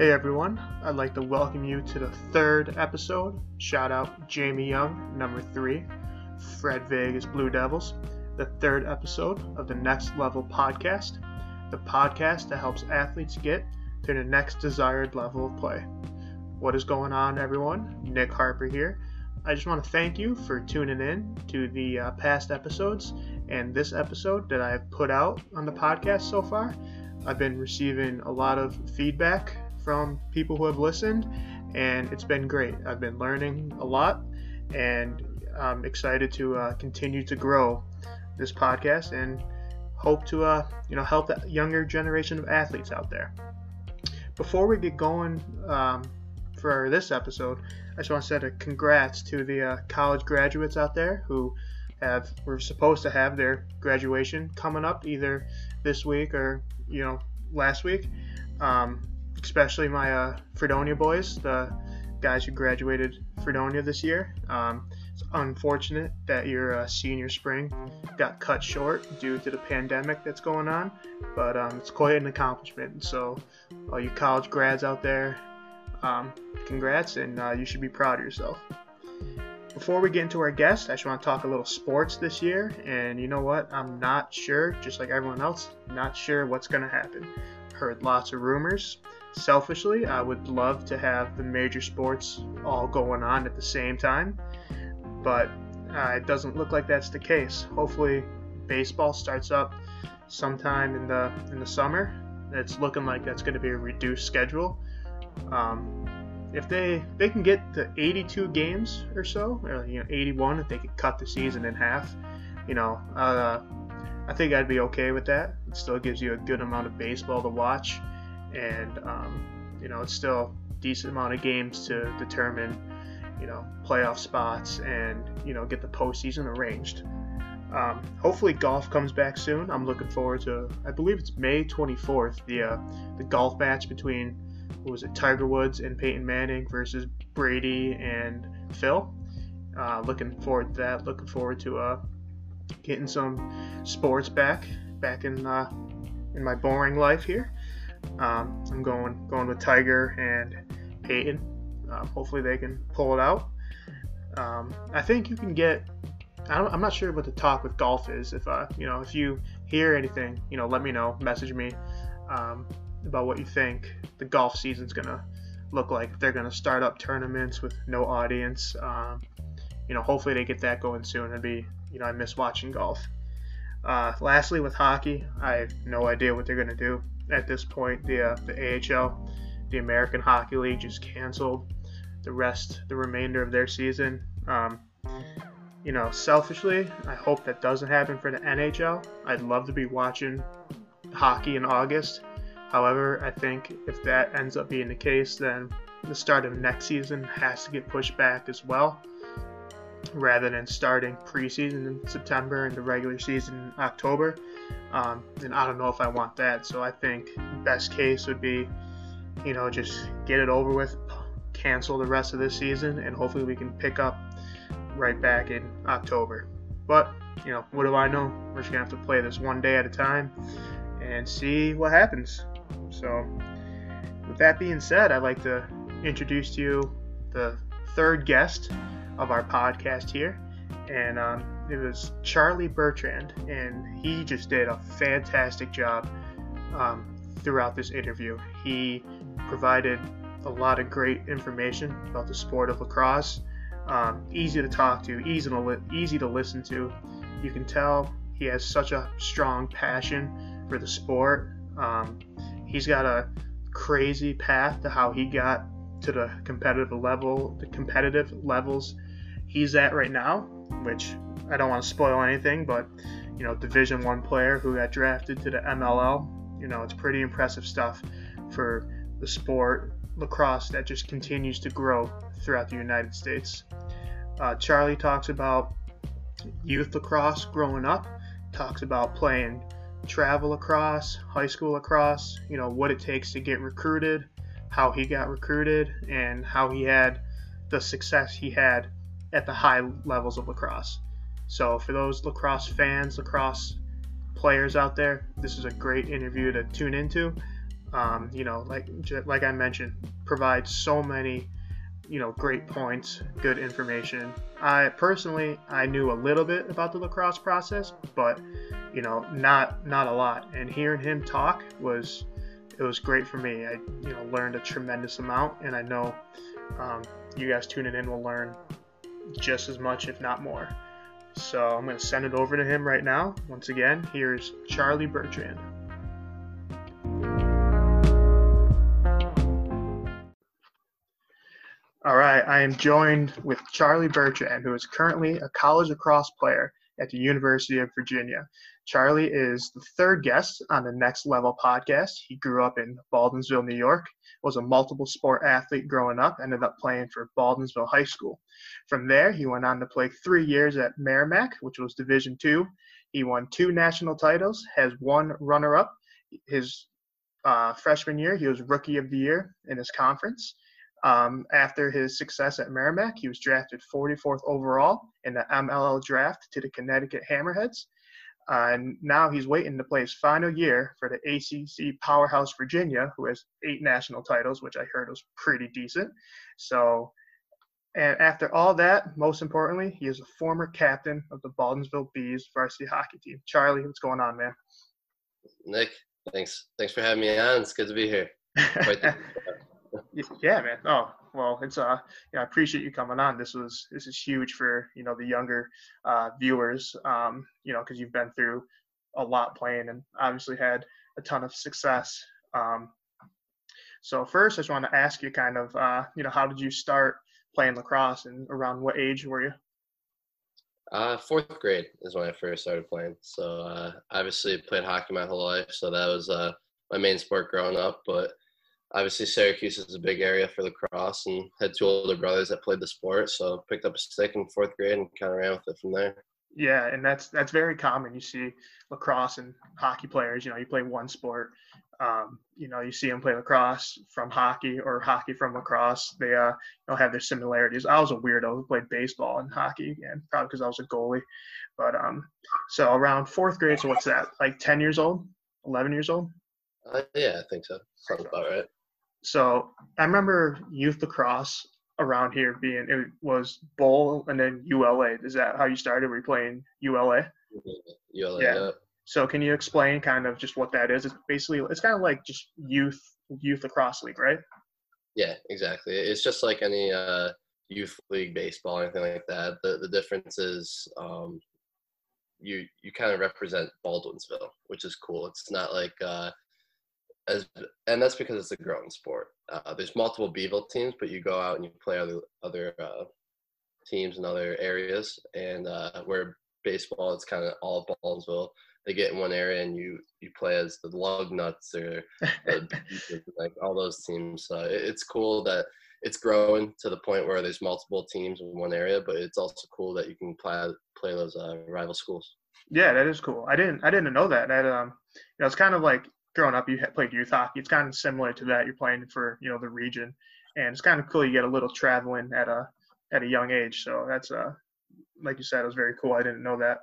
Hey everyone, I'd like to welcome you to the third episode. Shout out Jamie Young, number three, Fred Vegas Blue Devils, the third episode of the Next Level podcast, the podcast that helps athletes get to the next desired level of play. What is going on, everyone? Nick Harper here. I just want to thank you for tuning in to the uh, past episodes and this episode that I've put out on the podcast so far. I've been receiving a lot of feedback from people who have listened, and it's been great. I've been learning a lot, and I'm excited to uh, continue to grow this podcast and hope to uh, you know help the younger generation of athletes out there. Before we get going um, for this episode, I just want to say a congrats to the uh, college graduates out there who have were supposed to have their graduation coming up either this week or you know last week. Um, especially my uh, Fredonia boys, the guys who graduated Fredonia this year. Um, it's unfortunate that your uh, senior spring got cut short due to the pandemic that's going on, but um, it's quite an accomplishment. So, all you college grads out there, um, congrats, and uh, you should be proud of yourself. Before we get into our guest, I just want to talk a little sports this year. And you know what? I'm not sure, just like everyone else, not sure what's going to happen. Heard lots of rumors. Selfishly, I would love to have the major sports all going on at the same time, but uh, it doesn't look like that's the case. Hopefully, baseball starts up sometime in the in the summer. It's looking like that's going to be a reduced schedule. Um, if they they can get to 82 games or so, or you know 81, if they could cut the season in half, you know, uh, I think I'd be okay with that. It still gives you a good amount of baseball to watch and um, you know it's still decent amount of games to determine you know playoff spots and you know get the postseason arranged. Um, hopefully golf comes back soon. I'm looking forward to. I believe it's May 24th. The uh, the golf match between what was it Tiger Woods and Peyton Manning versus Brady and Phil. Uh, looking forward to that. Looking forward to uh, getting some sports back back in uh, in my boring life here. Um, I'm going going with Tiger and Peyton. Um, hopefully they can pull it out. Um, I think you can get. I am not sure what the talk with golf is. If uh, you know, if you hear anything, you know, let me know. Message me um, about what you think the golf season's gonna look like. They're gonna start up tournaments with no audience, um, you know, hopefully they get that going soon. It'd be, you know, I miss watching golf. Uh, lastly, with hockey, I have no idea what they're gonna do at this point. The uh, the AHL, the American Hockey League, just canceled the rest, the remainder of their season. Um, you know, selfishly, I hope that doesn't happen for the NHL. I'd love to be watching hockey in August. However, I think if that ends up being the case, then the start of next season has to get pushed back as well, rather than starting preseason in September and the regular season in October. Um, and I don't know if I want that. So I think best case would be, you know, just get it over with, cancel the rest of this season, and hopefully we can pick up right back in October. But, you know, what do I know? We're just going to have to play this one day at a time and see what happens. So, with that being said, I'd like to introduce to you the third guest of our podcast here. And um, it was Charlie Bertrand, and he just did a fantastic job um, throughout this interview. He provided a lot of great information about the sport of lacrosse. Um, easy to talk to, easy to li- easy to listen to. You can tell he has such a strong passion for the sport. Um, he's got a crazy path to how he got to the competitive level, the competitive levels he's at right now, which I don't want to spoil anything, but you know, Division One player who got drafted to the MLL. You know, it's pretty impressive stuff for the sport lacrosse that just continues to grow throughout the United States. Uh, Charlie talks about youth lacrosse growing up, talks about playing travel lacrosse, high school lacrosse, you know, what it takes to get recruited, how he got recruited, and how he had the success he had at the high levels of lacrosse. So for those lacrosse fans, lacrosse players out there, this is a great interview to tune into. Um, you know, like like I mentioned, provides so many, you know, great points, good information. I personally I knew a little bit about the lacrosse process, but you know, not not a lot. And hearing him talk was it was great for me. I you know learned a tremendous amount, and I know um, you guys tuning in will learn just as much, if not more. So I'm going to send it over to him right now. Once again, here's Charlie Bertrand. All right, I am joined with Charlie Bertrand, who is currently a college lacrosse player at the University of Virginia. Charlie is the third guest on the Next Level podcast. He grew up in Baldwinsville, New York, was a multiple sport athlete growing up, ended up playing for Baldwinsville High School. From there, he went on to play three years at Merrimack, which was Division two. He won two national titles, has one runner up. His uh, freshman year, he was Rookie of the Year in his conference. Um, after his success at Merrimack, he was drafted 44th overall in the MLL draft to the Connecticut Hammerheads. Uh, and now he's waiting to play his final year for the ACC powerhouse Virginia, who has eight national titles, which I heard was pretty decent. So, and after all that, most importantly, he is a former captain of the Baldwinsville Bees varsity hockey team. Charlie, what's going on, man? Nick, thanks. Thanks for having me on. It's good to be here. yeah, man. Oh, well, it's uh, yeah, I appreciate you coming on. This was this is huge for you know the younger uh, viewers, um, you know, because you've been through a lot playing and obviously had a ton of success. Um, so first, I just want to ask you, kind of, uh, you know, how did you start playing lacrosse, and around what age were you? Uh, fourth grade is when I first started playing. So uh, obviously played hockey my whole life, so that was uh, my main sport growing up. But obviously Syracuse is a big area for lacrosse and had two older brothers that played the sport. So picked up a stick in fourth grade and kind of ran with it from there. Yeah, and that's that's very common. You see lacrosse and hockey players. You know, you play one sport. Um, you know, you see them play lacrosse from hockey or hockey from lacrosse. They uh, you know, have their similarities. I was a weirdo who played baseball and hockey, and probably because I was a goalie. But um, so around fourth grade. So what's that? Like ten years old, eleven years old? Uh, yeah, I think so. Sounds about right. So I remember youth lacrosse around here being it was bowl and then ULA. Is that how you started? Were you playing ULA? ULA. Yeah. yeah. So can you explain kind of just what that is? It's basically it's kind of like just youth youth lacrosse league, right? Yeah, exactly. It's just like any uh, youth league baseball or anything like that. The the difference is um, you you kind of represent Baldwinsville, which is cool. It's not like uh, as and that's because it's a growing sport. Uh, there's multiple Beeville teams, but you go out and you play other other uh, teams in other areas. And uh, where baseball, it's kind of all Baldwinsville. They get in one area and you you play as the Lug Nuts or like all those teams. So it's cool that it's growing to the point where there's multiple teams in one area, but it's also cool that you can play play those uh, rival schools. Yeah, that is cool. I didn't I didn't know that. That um, you know, it's kind of like growing up, you played youth hockey. It's kind of similar to that. You're playing for you know the region, and it's kind of cool. You get a little traveling at a at a young age. So that's uh like you said, it was very cool. I didn't know that.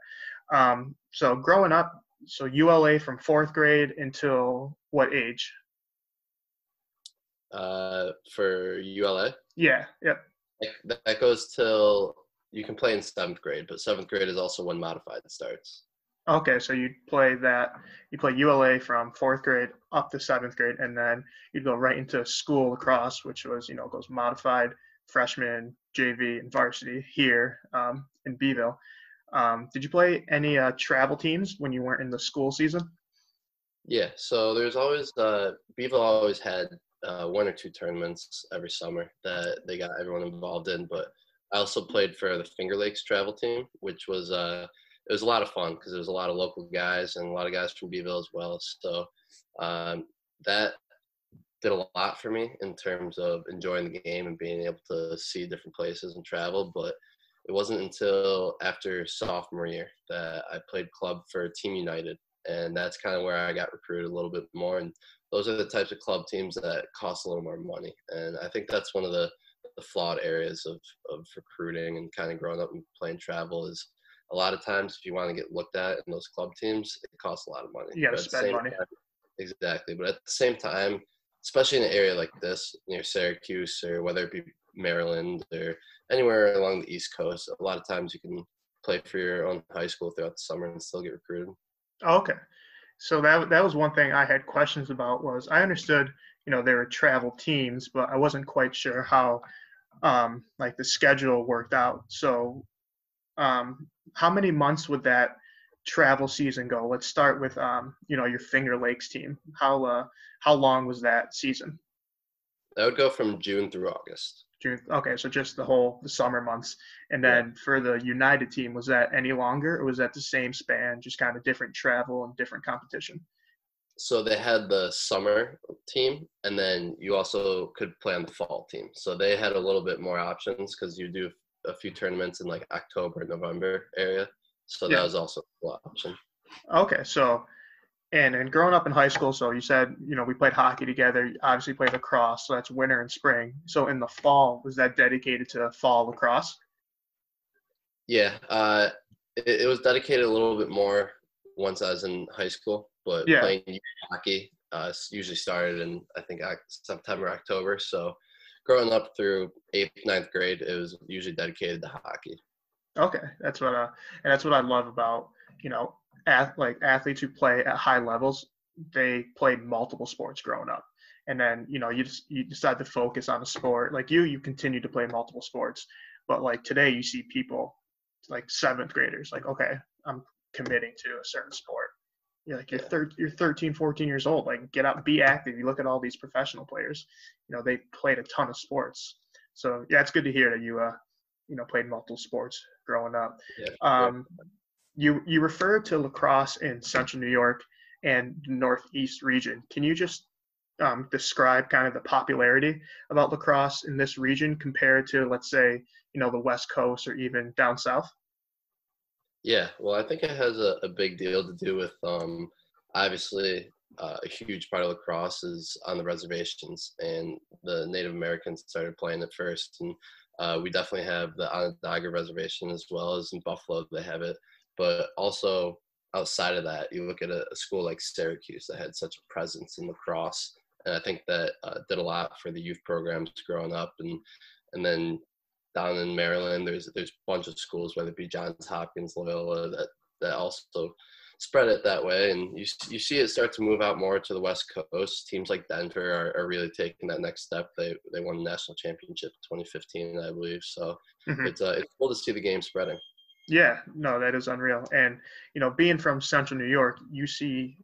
Um, so growing up, so ULA from fourth grade until what age? Uh, for ULA. Yeah. Yep. That goes till you can play in seventh grade, but seventh grade is also when modified starts. Okay, so you'd play that. You play ULA from fourth grade up to seventh grade, and then you'd go right into school lacrosse, which was you know goes modified freshman, JV, and varsity here um, in Beeville. Um, did you play any uh, travel teams when you weren't in the school season? Yeah, so there's always uh, Beeville always had uh, one or two tournaments every summer that they got everyone involved in, but I also played for the Finger Lakes travel team, which was uh, it was a lot of fun because there was a lot of local guys and a lot of guys from Beeville as well. So um, that did a lot for me in terms of enjoying the game and being able to see different places and travel. But it wasn't until after sophomore year that I played club for Team United, and that's kind of where I got recruited a little bit more. And those are the types of club teams that cost a little more money, and I think that's one of the the flawed areas of, of recruiting and kind of growing up and playing travel is a lot of times if you want to get looked at in those club teams, it costs a lot of money. You got to spend money. Time, exactly. But at the same time, especially in an area like this near Syracuse or whether it be Maryland or anywhere along the East Coast, a lot of times you can play for your own high school throughout the summer and still get recruited. Okay. So that that was one thing I had questions about was I understood, you know, there were travel teams, but I wasn't quite sure how um like the schedule worked out. So um how many months would that travel season go? Let's start with um, you know, your Finger Lakes team. How uh how long was that season? That would go from June through August. June. Okay, so just the whole the summer months. And then yeah. for the United team, was that any longer, or was that the same span, just kind of different travel and different competition? So they had the summer team, and then you also could play on the fall team. So they had a little bit more options because you do a few tournaments in like October, November area. So yeah. that was also an option. Okay, so and and growing up in high school, so you said you know we played hockey together. obviously played lacrosse, so that's winter and spring. So in the fall, was that dedicated to fall lacrosse? Yeah, uh, it, it was dedicated a little bit more once I was in high school, but yeah. playing hockey uh, usually started in I think September, October. So growing up through eighth, ninth grade, it was usually dedicated to hockey. Okay, that's what uh, and that's what I love about you know ath- like athletes who play at high levels. They played multiple sports growing up, and then you know you just you decide to focus on a sport. Like you, you continue to play multiple sports, but like today you see people like seventh graders like okay, I'm committing to a certain sport. You're like you're thir- you're 13, 14 years old. Like get out, be active. You look at all these professional players. You know they played a ton of sports. So yeah, it's good to hear that you uh you know played multiple sports growing up. Yeah, um, You you referred to lacrosse in Central New York and Northeast region. Can you just um, describe kind of the popularity about lacrosse in this region compared to let's say you know the West Coast or even down south? Yeah, well, I think it has a, a big deal to do with um, obviously uh, a huge part of lacrosse is on the reservations, and the Native Americans started playing it first, and uh, we definitely have the Onondaga Reservation as well as in Buffalo, they have it. But also outside of that, you look at a, a school like Syracuse that had such a presence in lacrosse. And I think that uh, did a lot for the youth programs growing up. And, and then down in Maryland, there's, there's a bunch of schools, whether it be Johns Hopkins, Loyola, that, that also spread it that way. And you, you see it start to move out more to the West Coast. Teams like Denver are, are really taking that next step. They, they won a national championship in 2015, I believe. So mm-hmm. it's, uh, it's cool to see the game spreading. Yeah, no, that is unreal. And, you know, being from Central New York, you see,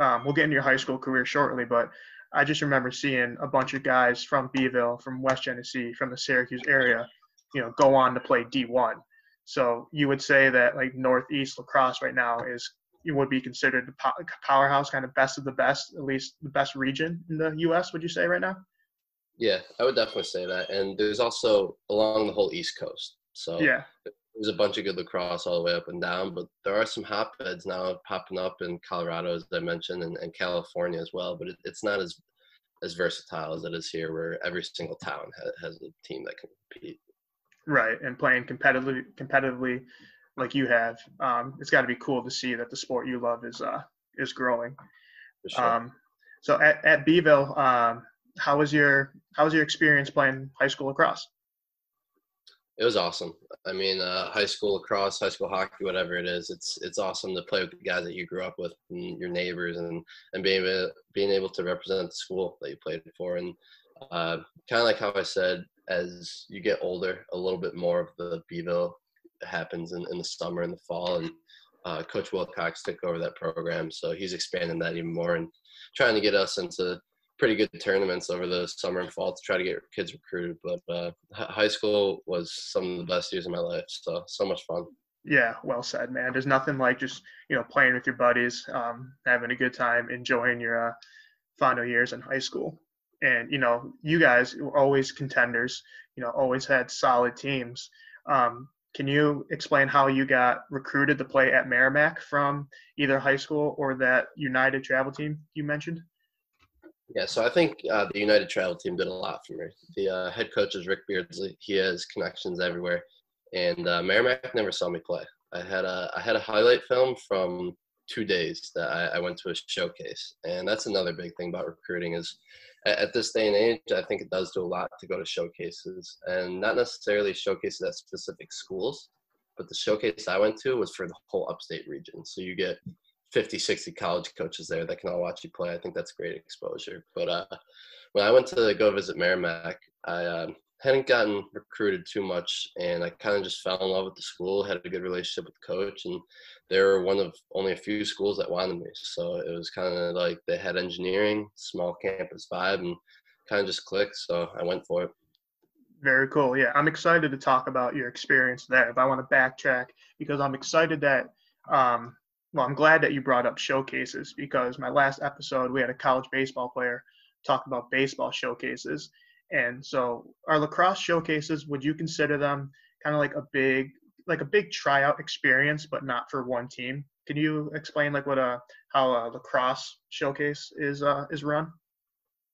um, we'll get into your high school career shortly, but I just remember seeing a bunch of guys from Beeville, from West Genesee, from the Syracuse area, you know, go on to play D1. So you would say that like Northeast lacrosse right now is you would be considered the powerhouse, kind of best of the best, at least the best region in the U.S. Would you say right now? Yeah, I would definitely say that. And there's also along the whole East Coast. So yeah, there's a bunch of good lacrosse all the way up and down, but there are some hotbeds now popping up in Colorado, as I mentioned, and, and California as well. But it, it's not as as versatile as it is here, where every single town has, has a team that can compete. Right, and playing competitively, competitively like you have, um, it's got to be cool to see that the sport you love is uh, is growing. Sure. Um, so at, at Beeville, um, how was your how was your experience playing high school lacrosse? It was awesome. I mean, uh, high school lacrosse, high school hockey, whatever it is, it's it's awesome to play with the guys that you grew up with and your neighbors, and and being able being able to represent the school that you played for, and uh, kind of like how I said, as you get older, a little bit more of the Beeville happens in, in the summer and the fall. And uh, Coach Wilcox took over that program, so he's expanding that even more and trying to get us into pretty good tournaments over the summer and fall to try to get kids recruited. But uh, high school was some of the best years of my life, so so much fun. Yeah, well said, man. There's nothing like just you know playing with your buddies, um, having a good time, enjoying your uh, final years in high school. And you know, you guys always contenders. You know, always had solid teams. Um, can you explain how you got recruited to play at Merrimack from either high school or that United travel team you mentioned? Yeah, so I think uh, the United travel team did a lot for me. The uh, head coach is Rick Beardsley. He has connections everywhere, and uh, Merrimack never saw me play. I had a I had a highlight film from two days that I, I, went to a showcase, and that's another big thing about recruiting is at, this day and age, I think it does do a lot to go to showcases, and not necessarily showcases at specific schools, but the showcase I went to was for the whole upstate region. So you get 50, 60 college coaches there that can all watch you play. I think that's great exposure. But uh, when I went to go visit Merrimack, I uh, hadn't gotten recruited too much, and I kind of just fell in love with the school. Had a good relationship with the coach, and they were one of only a few schools that wanted me. So it was kind of like they had engineering, small campus vibe, and kind of just clicked. So I went for it. Very cool. Yeah, I'm excited to talk about your experience there. If I want to backtrack, because I'm excited that, um, well, I'm glad that you brought up showcases because my last episode we had a college baseball player talk about baseball showcases, and so our lacrosse showcases, would you consider them kind of like a big like a big tryout experience, but not for one team? Can you explain like what a how a lacrosse showcase is uh, is run?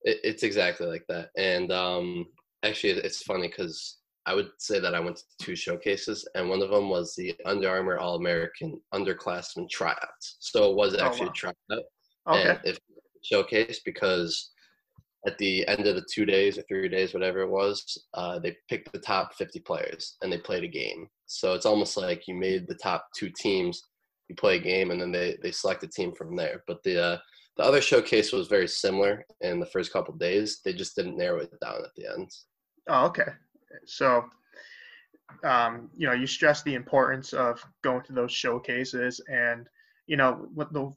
It, it's exactly like that, and um, actually, it's funny because I would say that I went to two showcases, and one of them was the Under Armour All American Underclassmen Tryouts. So it was oh, actually oh, wow. a tryout, okay. and it showcase because at the end of the two days or three days, whatever it was, uh, they picked the top 50 players and they played a game. So it's almost like you made the top two teams, you play a game, and then they, they select a team from there. But the uh, the other showcase was very similar in the first couple days. They just didn't narrow it down at the end. Oh, okay. So, um, you know, you stress the importance of going to those showcases, and you know, what the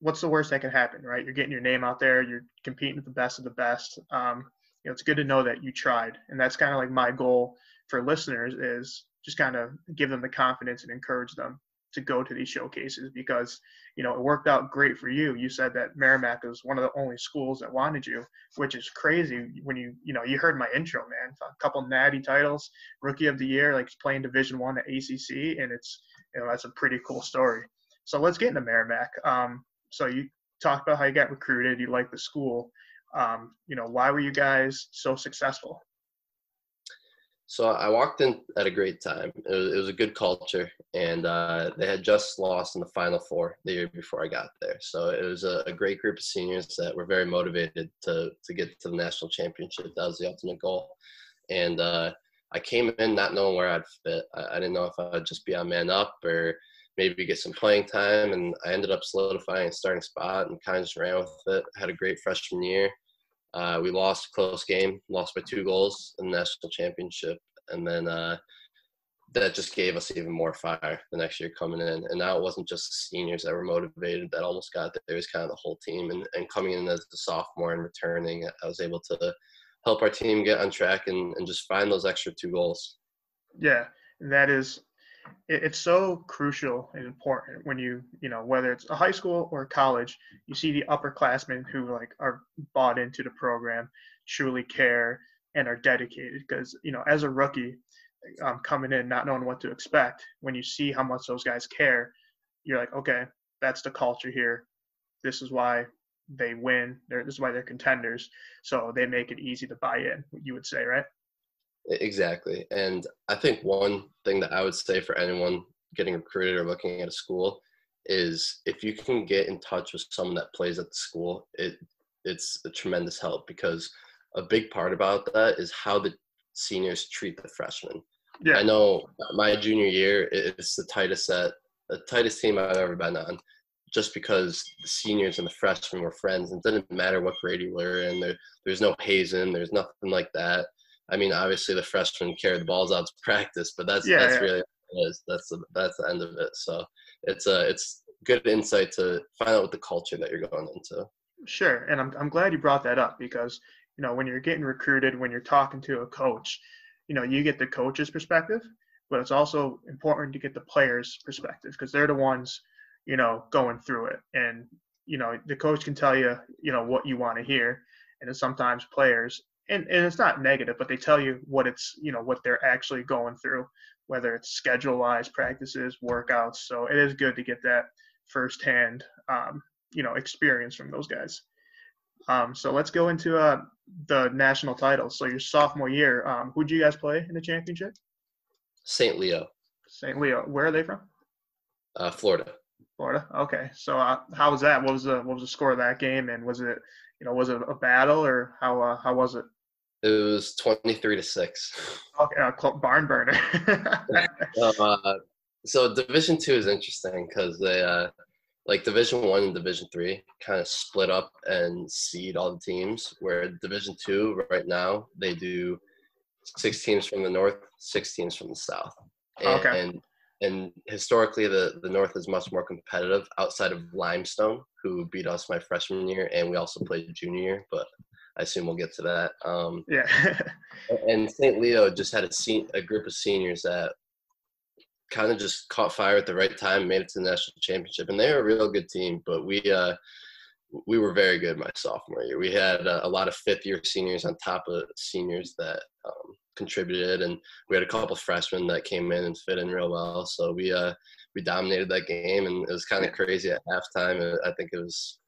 what's the worst that can happen, right? You're getting your name out there, you're competing with the best of the best. Um, you know, it's good to know that you tried, and that's kind of like my goal for listeners is just kind of give them the confidence and encourage them to go to these showcases because you know it worked out great for you. You said that Merrimack was one of the only schools that wanted you, which is crazy. When you you know you heard my intro, man, a couple natty titles, rookie of the year, like playing Division One at ACC, and it's you know that's a pretty cool story. So let's get into Merrimack. Um, so you talked about how you got recruited, you like the school. Um, you know, why were you guys so successful? So I walked in at a great time. It was, it was a good culture, and uh, they had just lost in the Final Four the year before I got there. So it was a, a, great group of seniors that were very motivated to to get to the national championship. That was the ultimate goal. And uh, I came in not knowing where I'd fit. I, I didn't know if I'd just be on man up or maybe get some playing time. And I ended up solidifying a starting spot and kind of just ran with it. Had a great freshman year. Uh, we lost a close game, lost by two goals in the national championship, and then uh, that just gave us even more fire the next year coming in. And now it wasn't just seniors that were motivated that almost got there; it was kind of the whole team. And, and coming in as a sophomore and returning, I was able to help our team get on track and, and just find those extra two goals. Yeah, that is it's so crucial and important when you you know whether it's a high school or college you see the upperclassmen who like are bought into the program truly care and are dedicated. Because you know as a rookie um, coming in not knowing what to expect when you see how much those guys care you're like okay that's the culture here. This is why they win. They're, this is why they're contenders. So they make it easy to buy in you would say right Exactly. And I think one thing that I would say for anyone getting recruited or looking at a school is if you can get in touch with someone that plays at the school, it it's a tremendous help because a big part about that is how the seniors treat the freshmen. Yeah. I know my junior year it's the tightest set, the tightest team I've ever been on, just because the seniors and the freshmen were friends. And it didn't matter what grade you were in. There, there's no hazing. There's nothing like that. I mean, obviously the freshmen carry the balls out to practice, but that's yeah, that's yeah. really is. That's the that's the end of it. So it's a it's good insight to find out what the culture that you're going into. Sure, and I'm I'm glad you brought that up because you know when you're getting recruited, when you're talking to a coach, you know you get the coach's perspective, but it's also important to get the players' perspective because they're the ones you know going through it, and you know the coach can tell you you know what you want to hear, and sometimes players and, and it's not negative, but they tell you what it's, you know, what they're actually going through, whether it's schedule wise practices, workouts. So it is good to get that firsthand, um, you know, experience from those guys. Um, so let's go into uh, the national titles. So your sophomore year, um, who did you guys play in the championship? St. Leo. St. Leo. Where are they from? Uh, Florida. Florida. Okay, so uh, how was that? What was the what was the score of that game? And was it you know was it a battle or how uh, how was it? It was twenty three to six. Okay, uh, barn burner. uh, so Division Two is interesting because they uh, like Division One and Division Three kind of split up and seed all the teams. Where Division Two right now they do six teams from the north, six teams from the south. And, okay. And and historically the the north is much more competitive outside of limestone who beat us my freshman year and we also played junior year but i assume we'll get to that. Um, yeah. and st leo just had a, sen- a group of seniors that kind of just caught fire at the right time made it to the national championship and they were a real good team but we uh, we were very good my sophomore year. We had uh, a lot of fifth year seniors on top of seniors that um, contributed, and we had a couple freshmen that came in and fit in real well. So we uh, we dominated that game, and it was kind of crazy at halftime. I think it was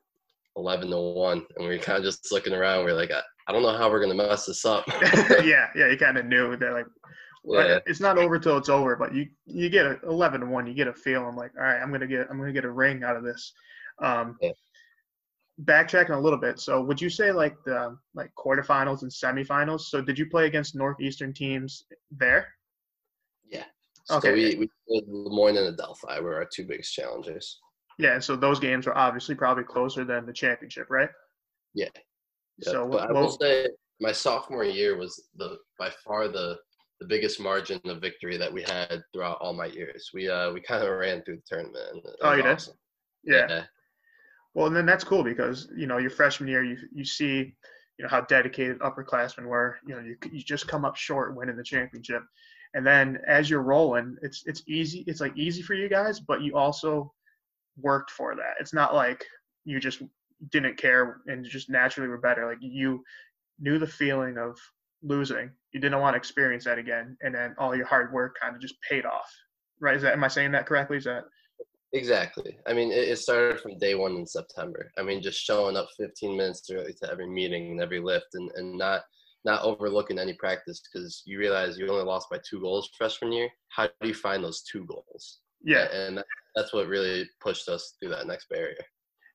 eleven to one, and we were kind of just looking around. We are like, I, I don't know how we're gonna mess this up. yeah, yeah, you kind of knew that like. Yeah. It's not over till it's over, but you you get a eleven to one. You get a feel. I'm like, all right, I'm gonna get I'm gonna get a ring out of this. Um, yeah backtracking a little bit. So would you say like the like quarterfinals and semifinals? So did you play against northeastern teams there? Yeah. So okay. we we played Le Moyne and Adelphi were our two biggest challenges. Yeah, so those games were obviously probably closer than the championship, right? Yeah. So but I will say my sophomore year was the by far the the biggest margin of victory that we had throughout all my years. We uh we kind of ran through the tournament. Oh, you awesome. did? Yeah. yeah. Well, and then that's cool because you know your freshman year, you you see, you know how dedicated upperclassmen were. You know, you you just come up short winning the championship, and then as you're rolling, it's it's easy. It's like easy for you guys, but you also worked for that. It's not like you just didn't care and just naturally were better. Like you knew the feeling of losing. You didn't want to experience that again, and then all your hard work kind of just paid off. Right? Is that am I saying that correctly? Is that Exactly. I mean, it, it, started from day one in September. I mean, just showing up 15 minutes early to every meeting and every lift, and, and not not overlooking any practice because you realize you only lost by two goals freshman year. How do you find those two goals? Yeah, and that's what really pushed us through that next barrier.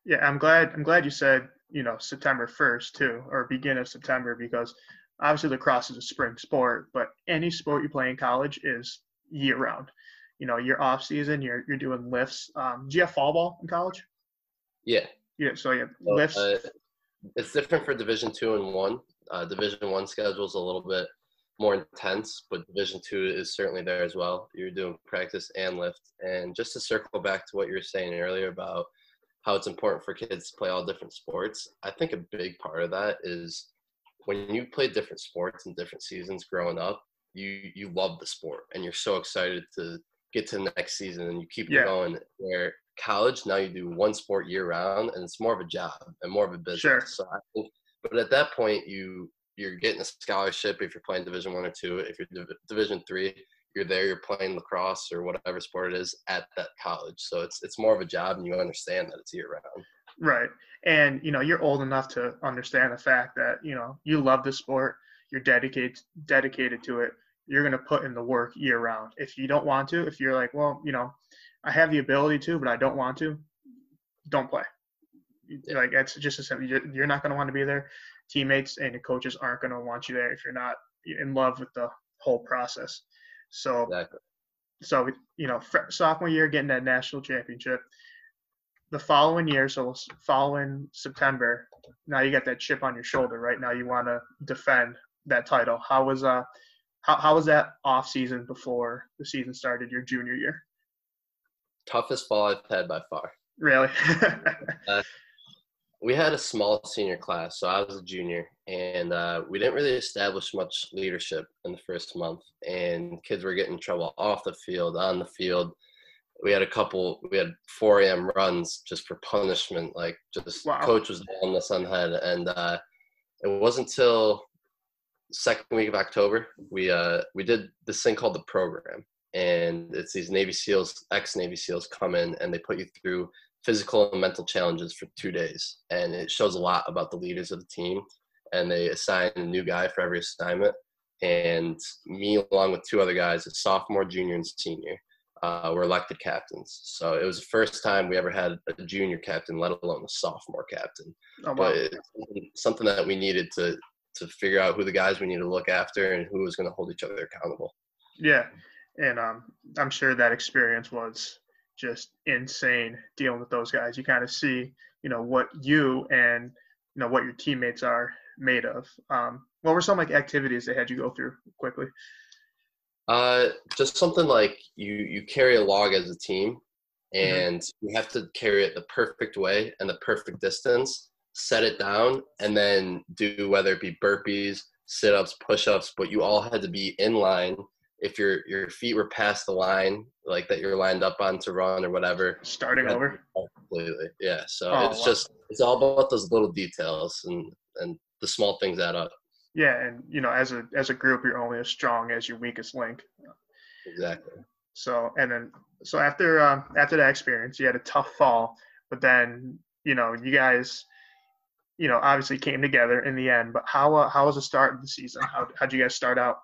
Yeah, I'm glad. I'm glad you said you know September 1st too, or beginning of September, because obviously lacrosse is a spring sport, but any sport you play in college is year round you know your off season you're you're doing lifts. Um do you have fall ball in college? Yeah. Yeah so you have lifts. uh, it's different for division two and one. Uh, division one schedule is a little bit more intense but division two is certainly there as well. You're doing practice and lift. And just to circle back to what you were saying earlier about how it's important for kids to play all different sports i think a big part of that is when you play different sports in different seasons growing up you you love the sport and you're so excited to get to the next season and you keep yeah. going. Where college now you do one sport year round and it's more of a job and more of a business. Sure. So I think, but at that point you you're getting a scholarship if you're playing Division One or two. If you're Div- Division Three, you're there. You're playing lacrosse or whatever sport it is at that college. So it's it's more of a job and you understand that it's year round. Right. And you know you're old enough to understand the fact that you know you love the sport. You're dedicated dedicated to it you're going to put in the work year round. If you don't want to, if you're like, well, you know, I have the ability to, but I don't want to, don't play. Yeah. Like it's just as simple. You're not going to want to be there. Teammates and coaches aren't going to want you there if you're not in love with the whole process. So, exactly. so you know, sophomore year getting that national championship. The following year, so following September, now you got that chip on your shoulder. Right now, you want to defend that title. How was uh how, how was that off season before the season started your junior year? Toughest fall I've had by far. Really? uh, we had a small senior class, so I was a junior, and uh, we didn't really establish much leadership in the first month. And kids were getting in trouble off the field, on the field. We had a couple. We had 4 a.m. runs just for punishment. Like just wow. coach was on the sun head, and uh, it wasn't until second week of October, we uh, we did this thing called the program, and it's these Navy SEALs, ex Navy SEALs, come in and they put you through physical and mental challenges for two days, and it shows a lot about the leaders of the team. And they assign a new guy for every assignment, and me along with two other guys, a sophomore, junior, and senior. uh, were elected captains. So it was the first time we ever had a junior captain, let alone a sophomore captain. Oh, wow. But it's something that we needed to to figure out who the guys we need to look after and who was going to hold each other accountable. Yeah, and um, I'm sure that experience was just insane dealing with those guys. You kind of see, you know, what you and you know what your teammates are made of. Um, what were some like activities they had you go through quickly? Uh, just something like you you carry a log as a team, Mm-hmm. and you have to carry it the perfect way and the perfect distance. Set it down, and then do whether it be burpees, sit ups, push ups, but you all had to be in line. If your your feet were past the line, like that you're lined up on to run or whatever, Starting over. completely. Yeah. So Oh, it's wow. just it's all about those little details and and the small things add up. Yeah, and you know, as a as a group, you're only as strong as your weakest link. Exactly. So and then so after um, after that experience, you had a tough fall, but then you know you guys, you know, obviously came together in the end. But how uh, how was the start of the season? How how'd you guys start out?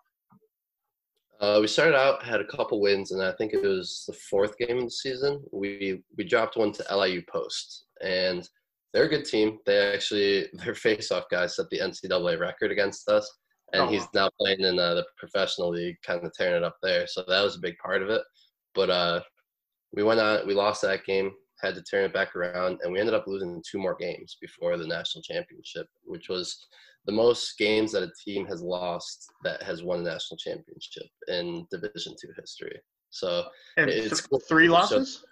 Uh, we started out had a couple wins, and I think it was the fourth game of the season. We we dropped one to LIU Post, and they're a good team. They actually their face-off guy set the NCAA record against us, and Oh, he's now playing in uh, the professional league, kind of tearing it up there. So that was a big part of it. But uh, we went on, we lost that game, had to turn it back around, and we ended up losing two more games before the national championship, which was the most games that a team has lost that has won a national championship in Division Two history. So And It's th- cool. three losses.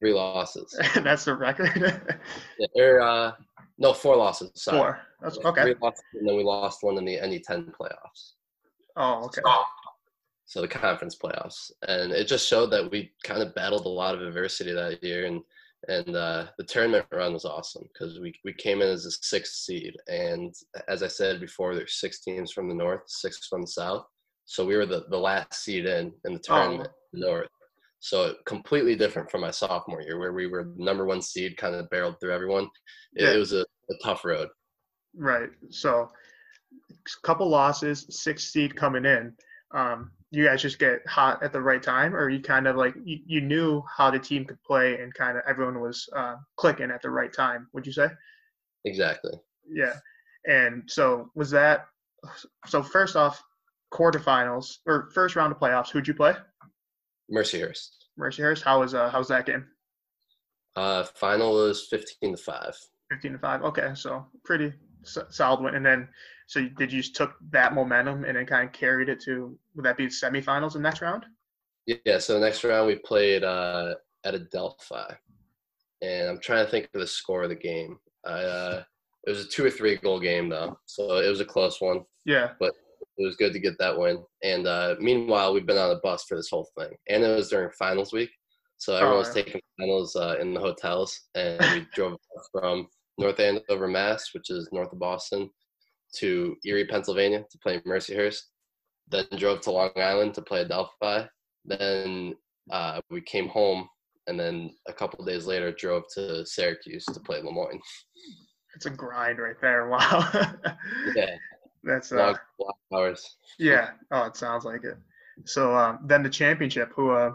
three losses. That's the record. Yeah, or, uh, no, four losses. Sorry. Four. That's okay. Three losses, and then we lost one in the NE10 playoffs. Oh, okay. So the conference playoffs, and it just showed that we kind of battled a lot of adversity that year, and and uh, the tournament run was awesome because we we came in as a sixth seed, and as I said before, there's six teams from the north, six from the south, so we were the the last seed in in the tournament north. So completely different from my sophomore year, where we were the number one seed, kind of barreled through everyone. It, Yeah. it was a, a tough road. Right. So, a couple losses, six seed coming in. Um, you guys just get hot at the right time, or you kind of like you, you knew how the team could play, and kind of everyone was uh, clicking at the right time. Would you say? Exactly. Yeah. And so was that. So first off, quarterfinals or first round of playoffs. Who'd you play? Mercyhurst. Mercyhurst. How was uh how was that game? Uh, final was 15 to 5. 15 to 5 okay so pretty solid win and then so did you just took that momentum and then kind of carried it to would that be semifinals in next round Yeah, so the next round we played uh, at Adelphi. And I'm trying to think of the score of the game. I, uh, it was a two or three goal game, though. So it was a close one. yeah But It was good to get that win. And uh, meanwhile, we've been on a bus for this whole thing. And it was during finals week. So everyone was Oh, yeah. taking finals uh, in the hotels. And we drove from North Andover, Mass., which is north of Boston, to Erie, Pennsylvania to play Mercyhurst. Then drove to Long Island to play Adelphi. Then uh, we came home. And then a couple of days later, drove to Syracuse to play Le Moyne. it's a grind right there wow Yeah, that's uh long, long hours. yeah oh it sounds like it so um then the championship who uh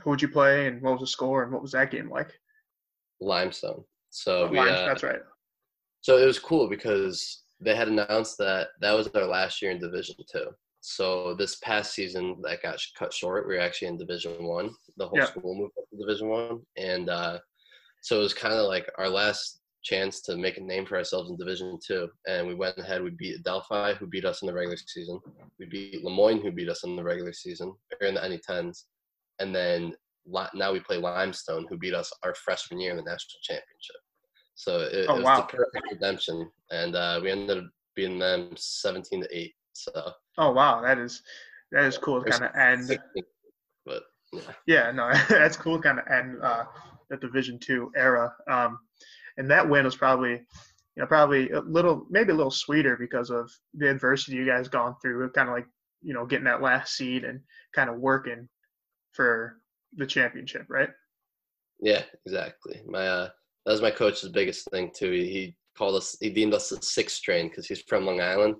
who would you play and what was the score and what was that game like Limestone. So we, Lions, uh, that's right So it was cool because they had announced that that was our last year in Division Two. So this past season that got cut short, we were actually in Division One. The whole Yeah. school moved up to Division One, and uh, so it was kind of like our last chance to make a name for ourselves in Division Two. And we went ahead. We beat Delphi, who beat us in the regular season. We beat Le Moyne, who beat us in the regular season or in the NE tens, and then now we play Limestone, who beat us our freshman year in the national championship. So it, Oh, it was wow. the perfect redemption, and uh, we ended up beating them seventeen to eight. So, oh wow that is that is cool to kind of end 16, but yeah, Yeah, no, that's cool. Kind of end uh, the Division Two era, um, and that win was probably, you know, probably a little, maybe a little sweeter because of the adversity you guys gone through. Kind of like, you know, getting that last seed and kind of working for the championship, right? yeah, exactly. My uh, that was my coach's biggest thing too. He, he called us, he deemed us the sixth train because he's from Long Island.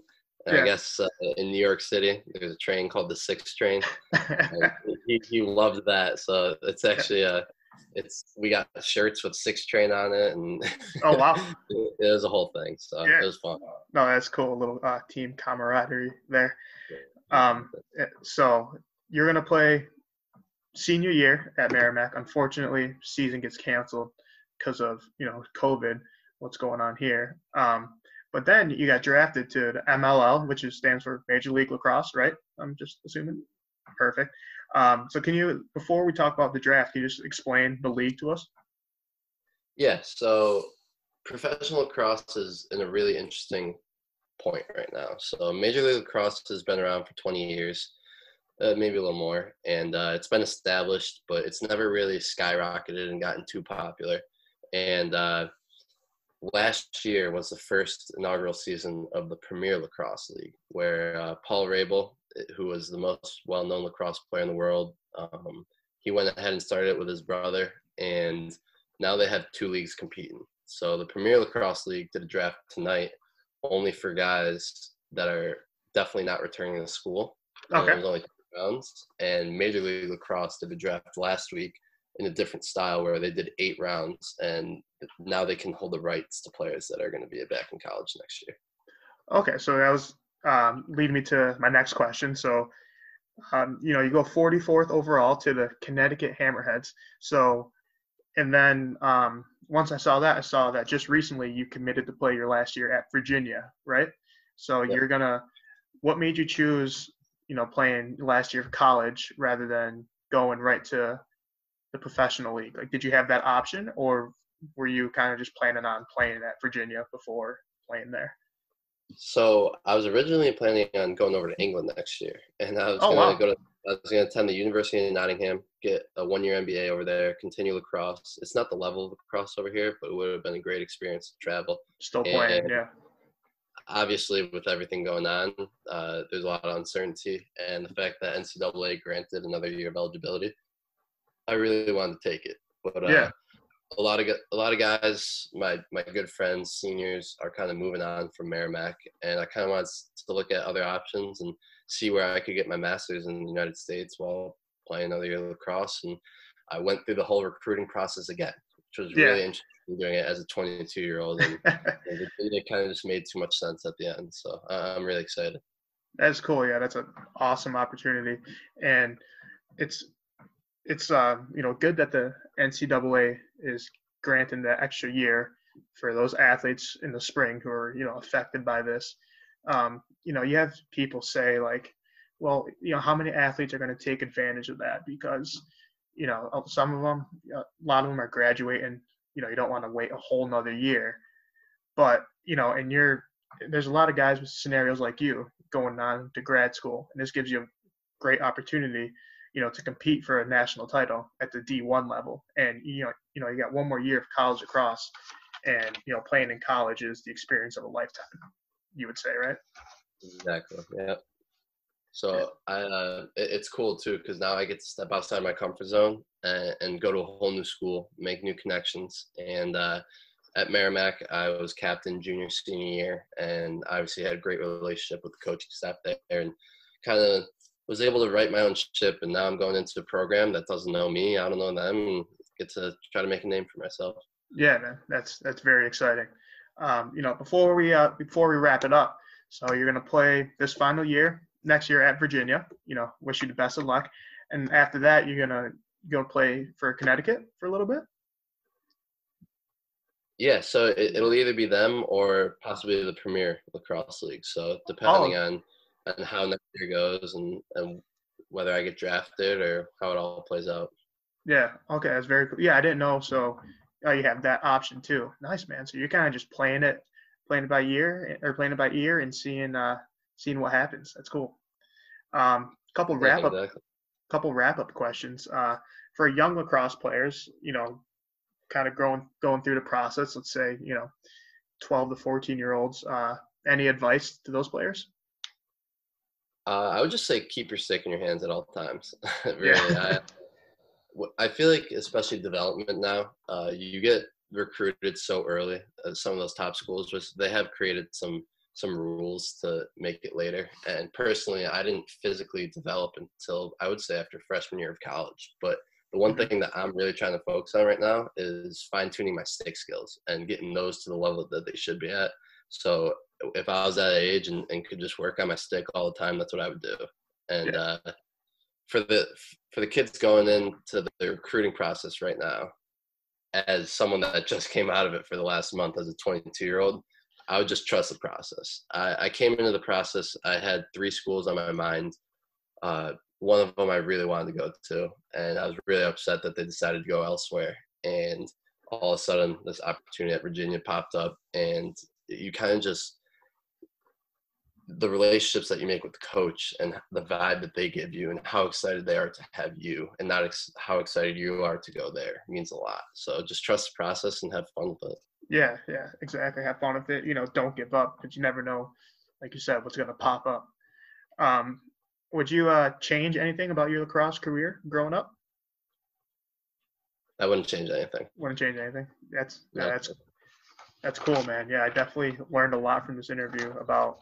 And Yeah. I guess uh, in New York City, there's a train called the sixth train. He he, loved that. So it's actually uh it's we got shirts with six train on it, and oh wow, it, it, was a whole thing. So yeah. it was fun. No, that's cool. A little uh, team camaraderie there. Um, eh, so you're gonna play senior year at Merrimack. Unfortunately, season gets canceled because of you know COVID. What's going on here? Um, but then you got drafted to the MLL, which is, stands for Major League Lacrosse, right? I'm just assuming. Perfect. Um, so can you, before we talk about the draft, can you just explain the league to us? Yeah. So professional lacrosse is in a really interesting point right now. So Major League Lacrosse has been around for 20 years, uh, maybe a little more, and uh, it's been established, but it's never really skyrocketed and gotten too popular. And uh, last year was the first inaugural season of the Premier Lacrosse League, where uh, Paul Rabil, who was the most well-known lacrosse player in the world, um, he went ahead and started it with his brother, and now they have two leagues competing. So the Premier Lacrosse League did a draft tonight, only for guys that are definitely not returning to school. Okay. There's only two rounds, and Major League Lacrosse did a draft last week in a different style where they did eight rounds and now they can hold the rights to players that are going to be back in college next year. Okay, so that was um, leading me to my next question. So, um, you know, you go 44th overall to the Connecticut Hammerheads. So, and then um, once I saw that, I saw that just recently you committed to play your last year at Virginia, right? So yep. you're gonna. What made you choose, you know, playing last year of college rather than going right to the professional league? Like, did you have that option, or were you kind of just planning on playing at Virginia before playing there? So I was originally planning on going over to England next year, and I was oh, going wow. to go to. I was going to attend the University of Nottingham, get a one-year MBA over there, continue lacrosse. It's not the level of lacrosse over here, but it would have been a great experience to travel. Still playing, and yeah. Obviously, with everything going on, uh, there's a lot of uncertainty, and the fact that NCAA granted another year of eligibility, I really wanted to take it. But uh, yeah a lot of a lot of guys, my my good friends, seniors, are kind of moving on from Merrimack, and I kind of wanted to look at other options and see where I could get my master's in the United States while playing another year of lacrosse. And I went through the whole recruiting process again, which was yeah. really interesting doing it as a 22 year old, and it, it, kind of just made too much sense at the end. So uh, I'm really excited. That's cool. Yeah, that's an awesome opportunity, and it's it's uh, you know good that the NCAA is granting that extra year for those athletes in the spring who are you know affected by this. Um, you know, you have people say like, well, you know, how many athletes are going to take advantage of that because you know some of them, a lot of them are graduating. You know, you don't want to wait a whole nother year, but you know, and you're there's a lot of guys with scenarios like you going on to grad school, and this gives you a great opportunity you know, to compete for a national title at the D1 level. And you know, you know, you got one more year of college across, and you know, playing in college is the experience of a lifetime. You would say, right? Exactly. Yeah. So I, uh, it, it's cool too because now I get to step outside my comfort zone and, and, go to a whole new school, make new connections. And uh, at Merrimack, I was captain junior senior year, and obviously had a great relationship with the coaching staff there, and kind of was able to write my own ship, and now I'm going into a program that doesn't know me, I don't know them, and get to try to make a name for myself. Yeah, man, that's that's very exciting. Um, you know, before we uh, before we wrap it up, so you're gonna play this final year next year at Virginia. You know, wish you the best of luck, and after that, you're gonna go play for Connecticut for a little bit. Yeah, so it, will either be them or possibly the Premier Lacrosse League. So depending oh. on and how next year goes and, and whether I get drafted or how it all plays out. Yeah. Okay. That's very cool. Yeah, I didn't know. So oh, you have that option too. Nice, man. So you're kind of just playing it, playing it by year or playing it by ear and seeing uh seeing what happens. That's cool. Um, couple wrap yeah, exactly. up, couple wrap up questions. Uh, for young lacrosse players, you know, kind of going going through the process. Let's say you know, 12 to 14 year olds. Uh, any advice to those players? Uh, I would just say keep your stick in your hands at all times. really. I, I feel like especially development now, uh, you get recruited so early. Uh, some of those top schools, just they have created some some rules to make it later. And personally, I didn't physically develop until I would say after freshman year of college. But the one Mhm. thing that I'm really trying to focus on right now is fine tuning my stick skills and getting those to the level that they should be at. So if I was that age and, and could just work on my stick all the time, that's what I would do. And uh, for the for the kids going into the recruiting process right now, as someone that just came out of it for the last month as a 22 year old, I would just trust the process. I, I came into the process. I had three schools on my mind. Uh, one of them I really wanted to go to, and I was really upset that they decided to go elsewhere. And all of a sudden, this opportunity at Virginia popped up, and you kind of just the relationships that you make with the coach and the vibe that they give you and how excited they are to have you and not ex- how excited you are to go there means a lot so just trust the process and have fun with it Yeah, yeah, exactly. Have fun with it. You know, don't give up because you never know, like you said, what's going to pop up. Um, would you uh, change anything about your lacrosse career growing up? i wouldn't change anything Wouldn't change anything. That's yeah, No. that's that's cool, man. Yeah, I definitely learned a lot from this interview about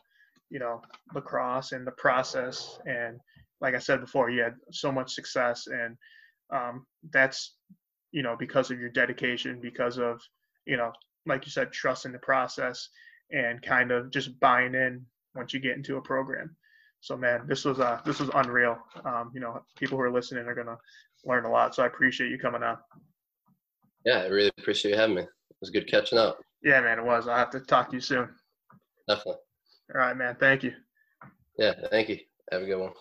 you know lacrosse and the process. And like I said before, you had so much success, and um, that's you know because of your dedication, because of you know like you said, trust in the process and kind of just buying in once you get into a program. So man, this was uh this was unreal. Um, you know, people who are listening are gonna learn a lot. So I appreciate you coming on. yeah i really appreciate you having me it was good catching up Yeah, man, it was. I'll have to talk to you soon. definitely All right, man. Thank you. yeah thank you have a good one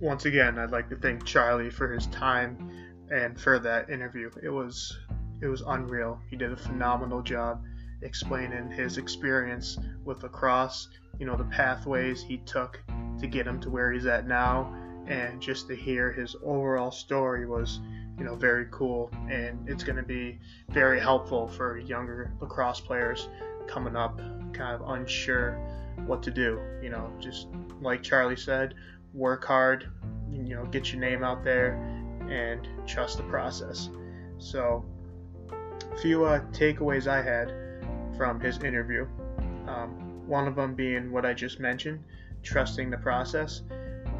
Once again, I'd like to thank Charlie for his time and for that interview. It was it was unreal. He did a phenomenal job explaining his experience with lacrosse, you know, the pathways he took to get him to where he's at now and just to hear his overall story was, you know, very cool and it's going to be very helpful for younger lacrosse players coming up kind of unsure what to do, you know, just like Charlie said, work hard, you know, get your name out there, and trust the process. So, a few uh, takeaways I had from his interview. Um, one of them being what I just mentioned, trusting the process.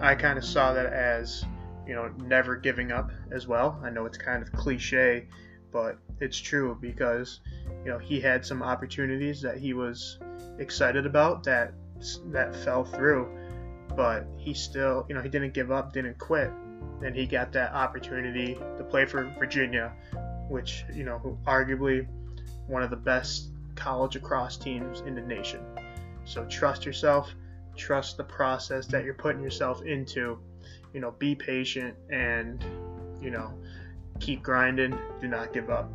I kind of saw that as, you know, never giving up as well. I know it's kind of cliche, but it's true because, you know, he had some opportunities that he was excited about that that fell through but he still, you know, he didn't give up, didn't quit. And he got that opportunity to play for Virginia, which, you know, arguably one of the best college across teams in the nation. So trust yourself, trust the process that you're putting yourself into. You know, be patient and, you know, keep grinding. Do not give up.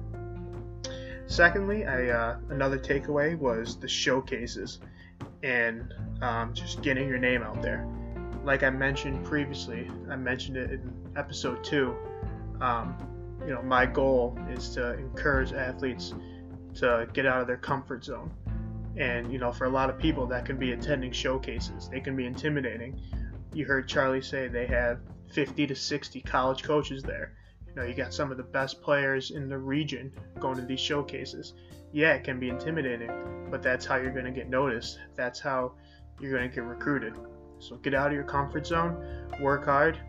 Secondly, I, uh, another takeaway was the showcases and um, just getting your name out there. Like I mentioned previously, I mentioned it in episode two. Um, you know, my goal is to encourage athletes to get out of their comfort zone. And, you know, for a lot of people, that can be attending showcases. They can be intimidating. You heard Charlie say they have 50 to 60 college coaches there. You know, you got some of the best players in the region going to these showcases. Yeah, it can be intimidating, but that's how you're going to get noticed. That's how you're going to get recruited. So get out of your comfort zone, work hard,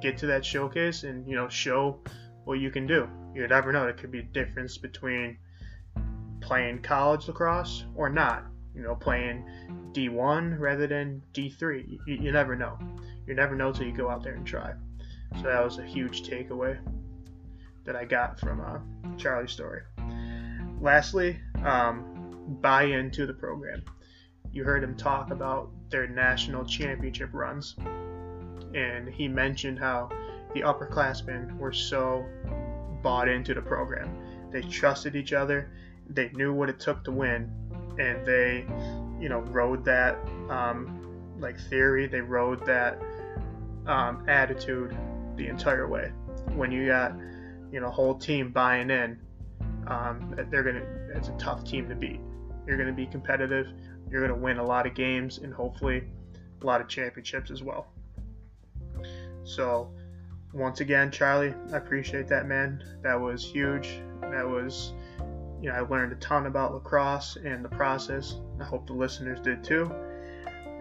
get to that showcase, and you know show what you can do. You never know. It could be a difference between playing college lacrosse or not. You know, playing D1 rather than D3. You, you never know. You never know till you go out there and try. So that was a huge takeaway that I got from uh, Charlie's story. Lastly, um, buy into the program. You heard him talk about their national championship runs, and he mentioned how the upperclassmen were so bought into the program. They trusted each other, they knew what it took to win, and they, you know, rode that um, like theory. They rode that um, attitude the entire way. When you got, you know, a whole team buying in, um, they're gonna. It's a tough team to beat. You're gonna be competitive. You're gonna win a lot of games and hopefully a lot of championships as well. So, once again, Charlie, I appreciate that, man. That was huge. That was, you know, I learned a ton about lacrosse and the process. I hope the listeners did too.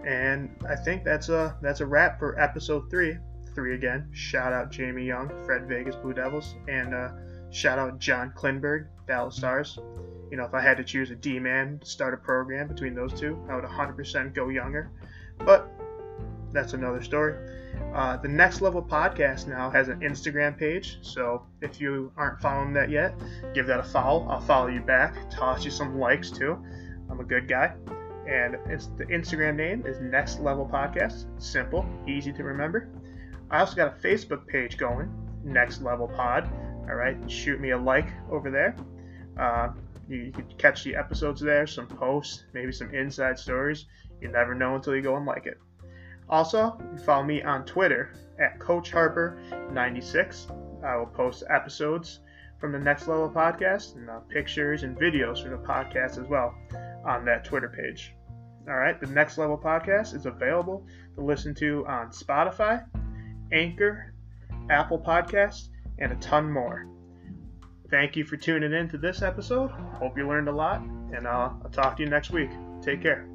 And I think that's a that's a wrap for episode three. Three again. Shout out Jamie Young, Fred Vegas Blue Devils, and uh, shout out John Klingberg, Dallas Stars. You know, if I had to choose a D man to start a program between those two, I would 100% go younger. But that's another story. Uh, the Next Level Podcast now has an Instagram page, so if you aren't following that yet, give that a follow. I'll follow you back, toss you some likes too. I'm a good guy. And the Instagram name is Next Level Podcast. Simple, easy to remember. I also got a Facebook page going, Next Level Pod. All right, shoot me a like over there. Uh, you, you can catch the episodes there, some posts, maybe some inside stories. You never know until you go and like it. Also, follow me on Twitter at Coach Harper96. I will post episodes from the Next Level podcast and uh, pictures and videos from the podcast as well on that Twitter page. All right, the Next Level podcast is available to listen to on Spotify, Anchor, Apple Podcasts, and a ton more. Thank you for tuning in to this episode. Hope you learned a lot, and uh, I'll talk to you next week. Take care.